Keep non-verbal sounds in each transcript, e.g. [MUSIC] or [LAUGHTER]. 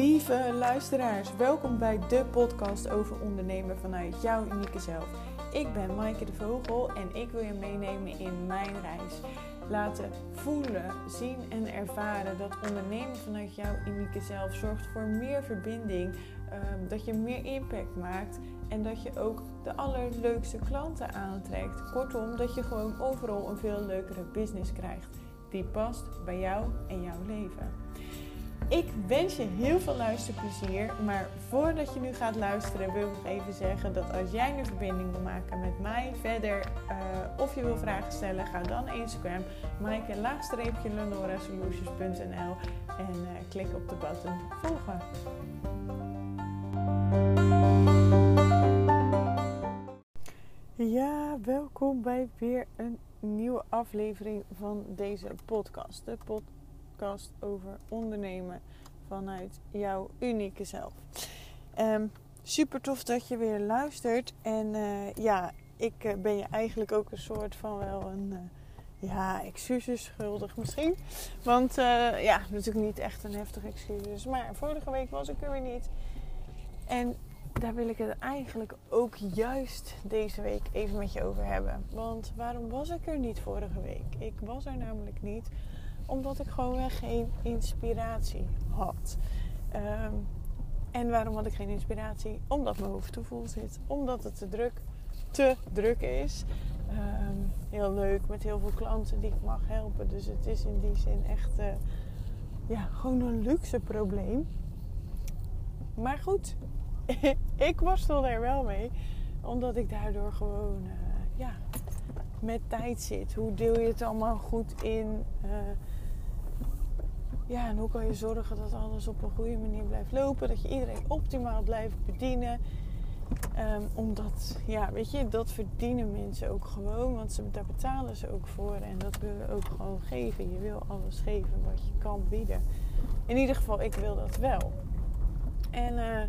Lieve luisteraars, welkom bij de podcast over ondernemen vanuit jouw unieke zelf. Ik ben Maaike de Vogel en ik wil je meenemen in mijn reis. Laten voelen, zien en ervaren dat ondernemen vanuit jouw unieke zelf zorgt voor meer verbinding, ehm, dat je meer impact maakt en dat je ook de allerleukste klanten aantrekt. Kortom, dat je gewoon overal een veel leukere business krijgt die past bij jou en jouw leven. Ik wens je heel veel luisterplezier. Maar voordat je nu gaat luisteren, wil ik even zeggen dat als jij een verbinding wil maken met mij verder uh, of je wil vragen stellen, ga dan Instagram, maaike laagstreepje lenorasolutions.nl en uh, klik op de button volgen. Ja, welkom bij weer een nieuwe aflevering van deze podcast. De podcast over ondernemen vanuit jouw unieke zelf. Um, super tof dat je weer luistert. En uh, ja, ik uh, ben je eigenlijk ook een soort van wel een. Uh, ja, excuses schuldig misschien. Want ja, natuurlijk niet echt een heftig excuus. Maar vorige week was ik er weer niet. En daar wil ik het eigenlijk ook juist deze week even met je over hebben. Want waarom was ik er niet vorige week? Ik was er namelijk niet omdat ik gewoon geen inspiratie had. Ehm, en waarom had ik geen inspiratie? Omdat mijn hoofd te vol zit. Omdat het te druk, te druk is. Ehm, heel leuk met heel veel klanten die ik mag helpen. Dus het is in die zin echt uh, ja, gewoon een luxe probleem. Maar goed, [LAUGHS] ik worstel er wel mee. Omdat ik daardoor gewoon uh, ja, met tijd zit. Hoe deel je het allemaal goed in? Uh, ja, en hoe kan je zorgen dat alles op een goede manier blijft lopen? Dat je iedereen optimaal blijft bedienen. Um, omdat, ja, weet je, dat verdienen mensen ook gewoon. Want ze, daar betalen ze ook voor. En dat willen we ook gewoon geven. Je wil alles geven wat je kan bieden. In ieder geval, ik wil dat wel. En, uh,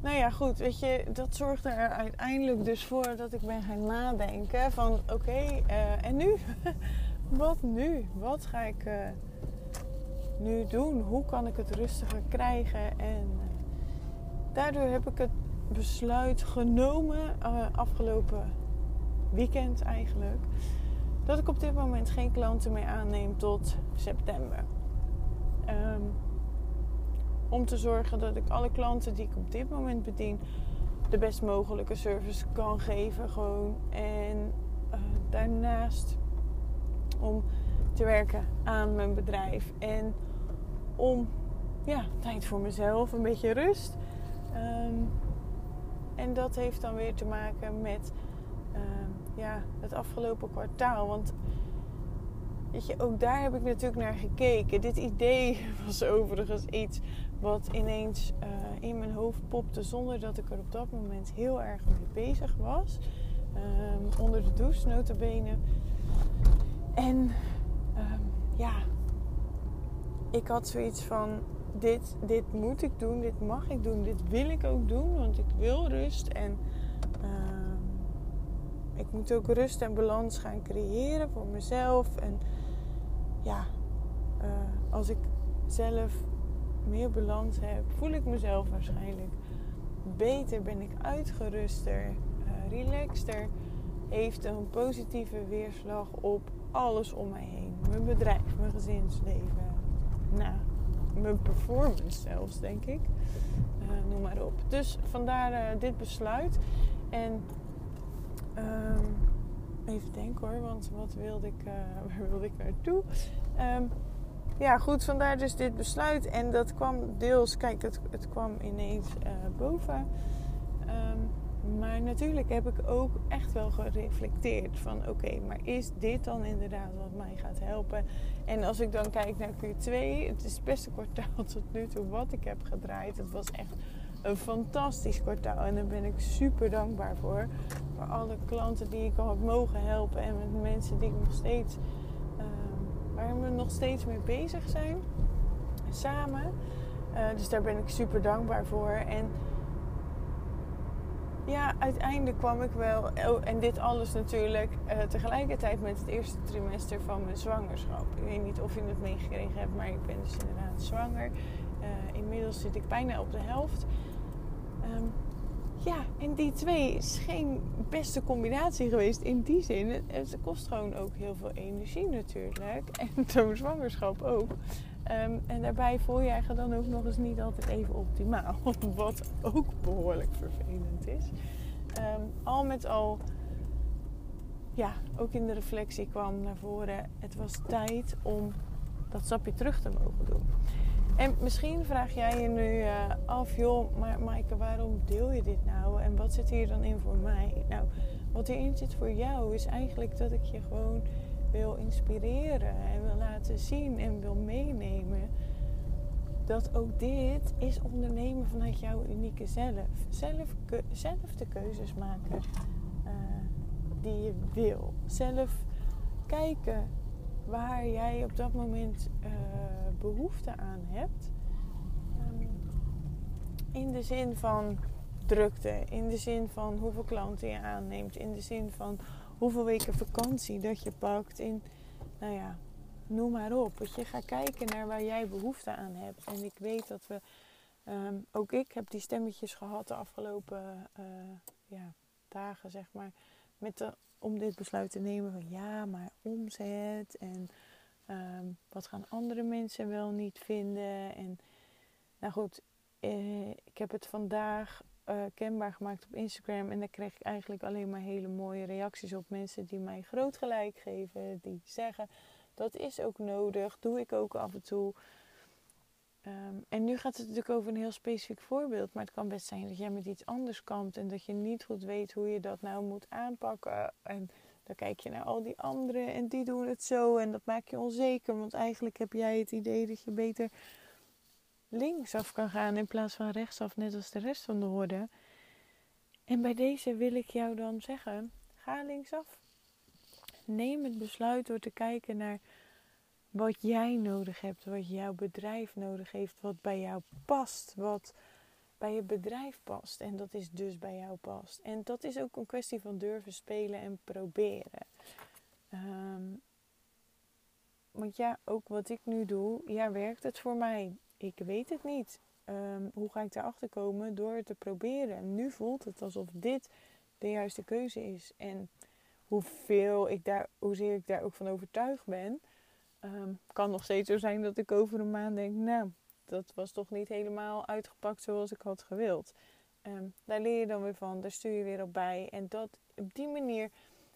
nou ja, goed, weet je, dat zorgde er uiteindelijk dus voor dat ik ben gaan nadenken van, oké, uh, en nu? [LAUGHS] wat nu? Wat ga ik... Uh, nu doen? Hoe kan ik het rustiger krijgen? En daardoor heb ik het besluit genomen, uh, afgelopen weekend eigenlijk, dat ik op dit moment geen klanten meer aanneem tot september. Um, om te zorgen dat ik alle klanten die ik op dit moment bedien, de best mogelijke service kan geven. Gewoon. En uh, daarnaast om te werken aan mijn bedrijf. En om ja, tijd voor mezelf, een beetje rust. Um, en dat heeft dan weer te maken met um, ja, het afgelopen kwartaal. Want weet je, ook daar heb ik natuurlijk naar gekeken. Dit idee [LAUGHS] was overigens iets wat ineens uh, in mijn hoofd popte zonder dat ik er op dat moment heel erg mee bezig was. Um, onder de douche, notabene. En ja, ik had zoiets van: dit, dit moet ik doen, dit mag ik doen, dit wil ik ook doen, want ik wil rust en uh, ik moet ook rust en balans gaan creëren voor mezelf. En ja, uh, als ik zelf meer balans heb, voel ik mezelf waarschijnlijk beter, ben ik uitgeruster, uh, relaxter, heeft een positieve weerslag op alles om mij heen. Mijn bedrijf, mijn gezinsleven, nou, mijn performance zelfs, denk ik. Uh, noem maar op. Dus vandaar uh, dit besluit. En um, even denken hoor, want wat wilde ik, uh, [LAUGHS] waar wilde ik naartoe? Um, ja, goed, vandaar dus dit besluit. En dat kwam deels, kijk, het, het kwam ineens boven. Um, maar natuurlijk heb ik ook echt wel gereflecteerd van oké, maar is dit dan inderdaad wat mij gaat helpen? En als ik dan kijk naar Q2, het is het beste kwartaal tot nu toe wat ik heb gedraaid. Het was echt een fantastisch kwartaal en daar ben ik super dankbaar voor. Voor alle klanten die ik al heb mogen helpen en met mensen die ik nog steeds, uh, waar we nog steeds mee bezig zijn samen. Uh, dus daar ben ik super dankbaar voor. En ja, uiteindelijk kwam ik wel. Oh, en dit alles natuurlijk uh, tegelijkertijd met het eerste trimester van mijn zwangerschap. Ik weet niet of je het meegekregen hebt, maar ik ben dus inderdaad zwanger. inmiddels zit ik bijna op de helft. Ehm, ja, en die twee is geen beste combinatie geweest in die zin. Het kost gewoon ook heel veel energie natuurlijk. [LAUGHS] En zo'n zwangerschap ook. Ehm, en daarbij voel je dan ook nog eens niet altijd even optimaal. [LAUGHS] Wat ook behoorlijk vervelend is. Ehm, al met al, ja, ook in de reflectie kwam naar voren. Het was tijd om dat stapje terug te mogen doen. En misschien vraag jij je nu uh, af, joh, maar Maaike, waarom deel je dit nou? En wat zit hier dan in voor mij? Nou, wat hierin zit voor jou is eigenlijk dat ik je gewoon wil inspireren en wil laten zien en wil meenemen. Dat ook dit is ondernemen vanuit jouw unieke zelf. Zelf, zelf de keuzes maken uh, die je wil. Zelf kijken waar jij op dat moment uh, behoefte aan hebt. Um, in de zin van drukte, in de zin van hoeveel klanten je aanneemt, in de zin van hoeveel weken vakantie dat je pakt, in, nou ja, noem maar op. Dat je gaat kijken naar waar jij behoefte aan hebt. En ik weet dat we, um, ook ik heb die stemmetjes gehad de afgelopen uh, ja, dagen, zeg maar, met de, om dit besluit te nemen van ja, maar omzet en um, wat gaan andere mensen wel niet vinden. En nou goed, eh, ik heb het vandaag uh, kenbaar gemaakt op Instagram. En daar kreeg ik eigenlijk alleen maar hele mooie reacties op. Mensen die mij groot gelijk geven. Die zeggen, dat is ook nodig. Doe ik ook af en toe. Um, en nu gaat het natuurlijk over een heel specifiek voorbeeld. Maar het kan best zijn dat jij met iets anders kampt. En dat je niet goed weet hoe je dat nou moet aanpakken. En dan kijk je naar al die anderen. En die doen het zo. En dat maakt je onzeker. Want eigenlijk heb jij het idee dat je beter linksaf kan gaan in plaats van rechtsaf, net als de rest van de horde. En bij deze wil ik jou dan zeggen: ga linksaf. Neem het besluit door te kijken naar wat jij nodig hebt, wat jouw bedrijf nodig heeft, wat bij jou past, wat bij je bedrijf past. En dat is dus bij jou past. En dat is ook een kwestie van durven spelen en proberen. Um, want ja, ook wat ik nu doe, ja, werkt het voor mij? Ik weet het niet. Um, hoe ga ik daarachter komen? Door het te proberen. nu voelt het alsof dit de juiste keuze is. En hoeveel ik daar, hoezeer ik daar ook van overtuigd ben, um, kan nog steeds zo zijn dat ik over een maand denk, nou, dat was toch niet helemaal uitgepakt zoals ik had gewild. Um, daar leer je dan weer van, daar stuur je weer op bij. En dat, op die manier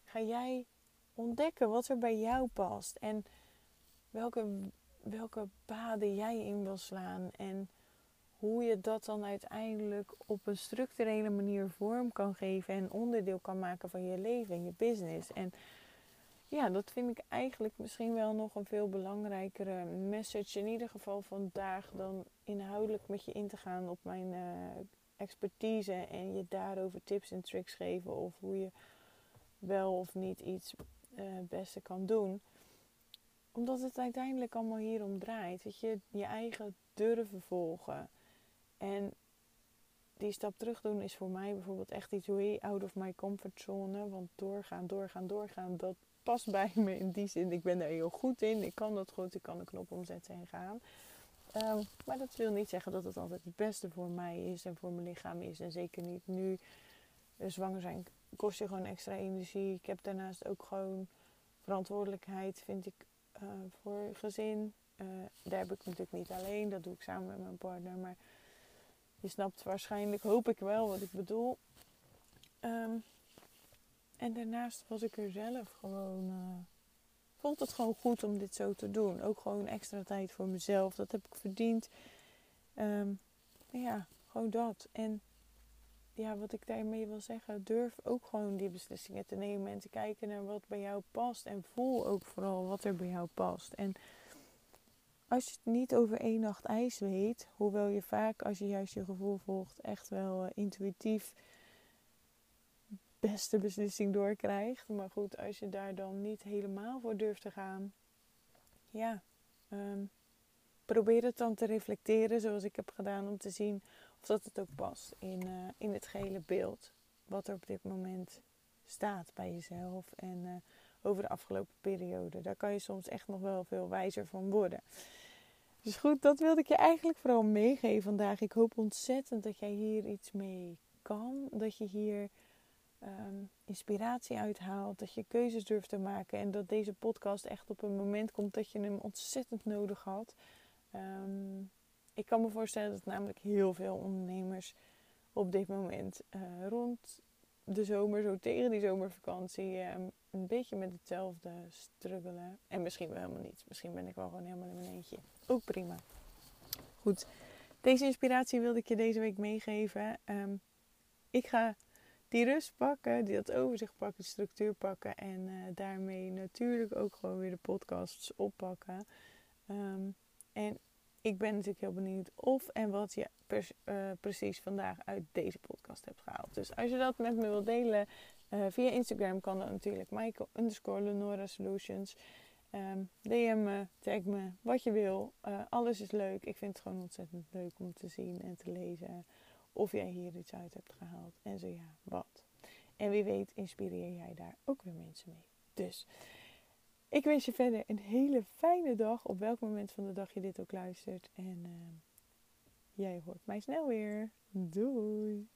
ga jij ontdekken wat er bij jou past. En welke welke paden jij in wil slaan en hoe je dat dan uiteindelijk op een structurele manier vorm kan geven en onderdeel kan maken van je leven en je business. En ja, dat vind ik eigenlijk misschien wel nog een veel belangrijkere message, in ieder geval vandaag, dan inhoudelijk met je in te gaan op mijn uh, expertise en je daarover tips en tricks geven of hoe je wel of niet iets het beste kan doen omdat het uiteindelijk allemaal hierom draait. Dat je je eigen durven volgen. En die stap terug doen is voor mij bijvoorbeeld echt iets way out of my comfort zone. Want doorgaan, doorgaan, doorgaan, dat past bij me in die zin. Ik ben daar heel goed in. Ik kan dat goed. Ik kan de knop omzetten en gaan. Um, maar dat wil niet zeggen dat het altijd het beste voor mij is en voor mijn lichaam is. En zeker niet nu zwanger zijn kost je gewoon extra energie. Ik heb daarnaast ook gewoon verantwoordelijkheid, vind ik uh, voor gezin. Uh, daar heb ik natuurlijk niet alleen, dat doe ik samen met mijn partner. Maar je snapt waarschijnlijk, hoop ik wel, wat ik bedoel. Um, en daarnaast was ik er zelf gewoon. Uh, vond het gewoon goed om dit zo te doen. Ook gewoon extra tijd voor mezelf. Dat heb ik verdiend. Um, ja, gewoon dat. En ja, wat ik daarmee wil zeggen, durf ook gewoon die beslissingen te nemen en te kijken naar wat bij jou past. En voel ook vooral wat er bij jou past. En als je het niet over één nacht ijs weet, hoewel je vaak als je juist je gevoel volgt, echt wel uh, intuïtief beste beslissing doorkrijgt. Maar goed, als je daar dan niet helemaal voor durft te gaan, ja, um, probeer het dan te reflecteren zoals ik heb gedaan om te zien dat het ook past in, uh, in het gehele beeld. Wat er op dit moment staat bij jezelf. En uh, over de afgelopen periode. Daar kan je soms echt nog wel veel wijzer van worden. Dus goed, dat wilde ik je eigenlijk vooral meegeven vandaag. Ik hoop ontzettend dat jij hier iets mee kan. Dat je hier ehm, inspiratie uithaalt. Dat je keuzes durft te maken. En dat deze podcast echt op een moment komt dat je hem ontzettend nodig had. Ehm, ik kan me voorstellen dat namelijk heel veel ondernemers op dit moment uh, rond de zomer, zo tegen die zomervakantie, um, een beetje met hetzelfde struggelen. En misschien wel helemaal niet. Misschien ben ik wel gewoon helemaal in mijn eentje. Ook prima. Goed, deze inspiratie wilde ik je deze week meegeven. Um, ik ga die rust pakken, die dat overzicht pakken, de structuur pakken. En uh, daarmee natuurlijk ook gewoon weer de podcasts oppakken. Um, en ik ben natuurlijk heel benieuwd of en wat je uh, precies vandaag uit deze podcast hebt gehaald. Dus als je dat met me wilt delen uh, via Instagram kan dat natuurlijk. Michael underscore Lenora Solutions. DM me, tag me, wat je wil. Uh, alles is leuk. Ik vind het gewoon ontzettend leuk om te zien en te lezen of jij hier iets uit hebt gehaald. En zo ja, wat. En wie weet inspireer jij daar ook weer mensen mee. Dus ik wens je verder een hele fijne dag. Op welk moment van de dag je dit ook luistert. En uh, jij hoort mij snel weer. Doei!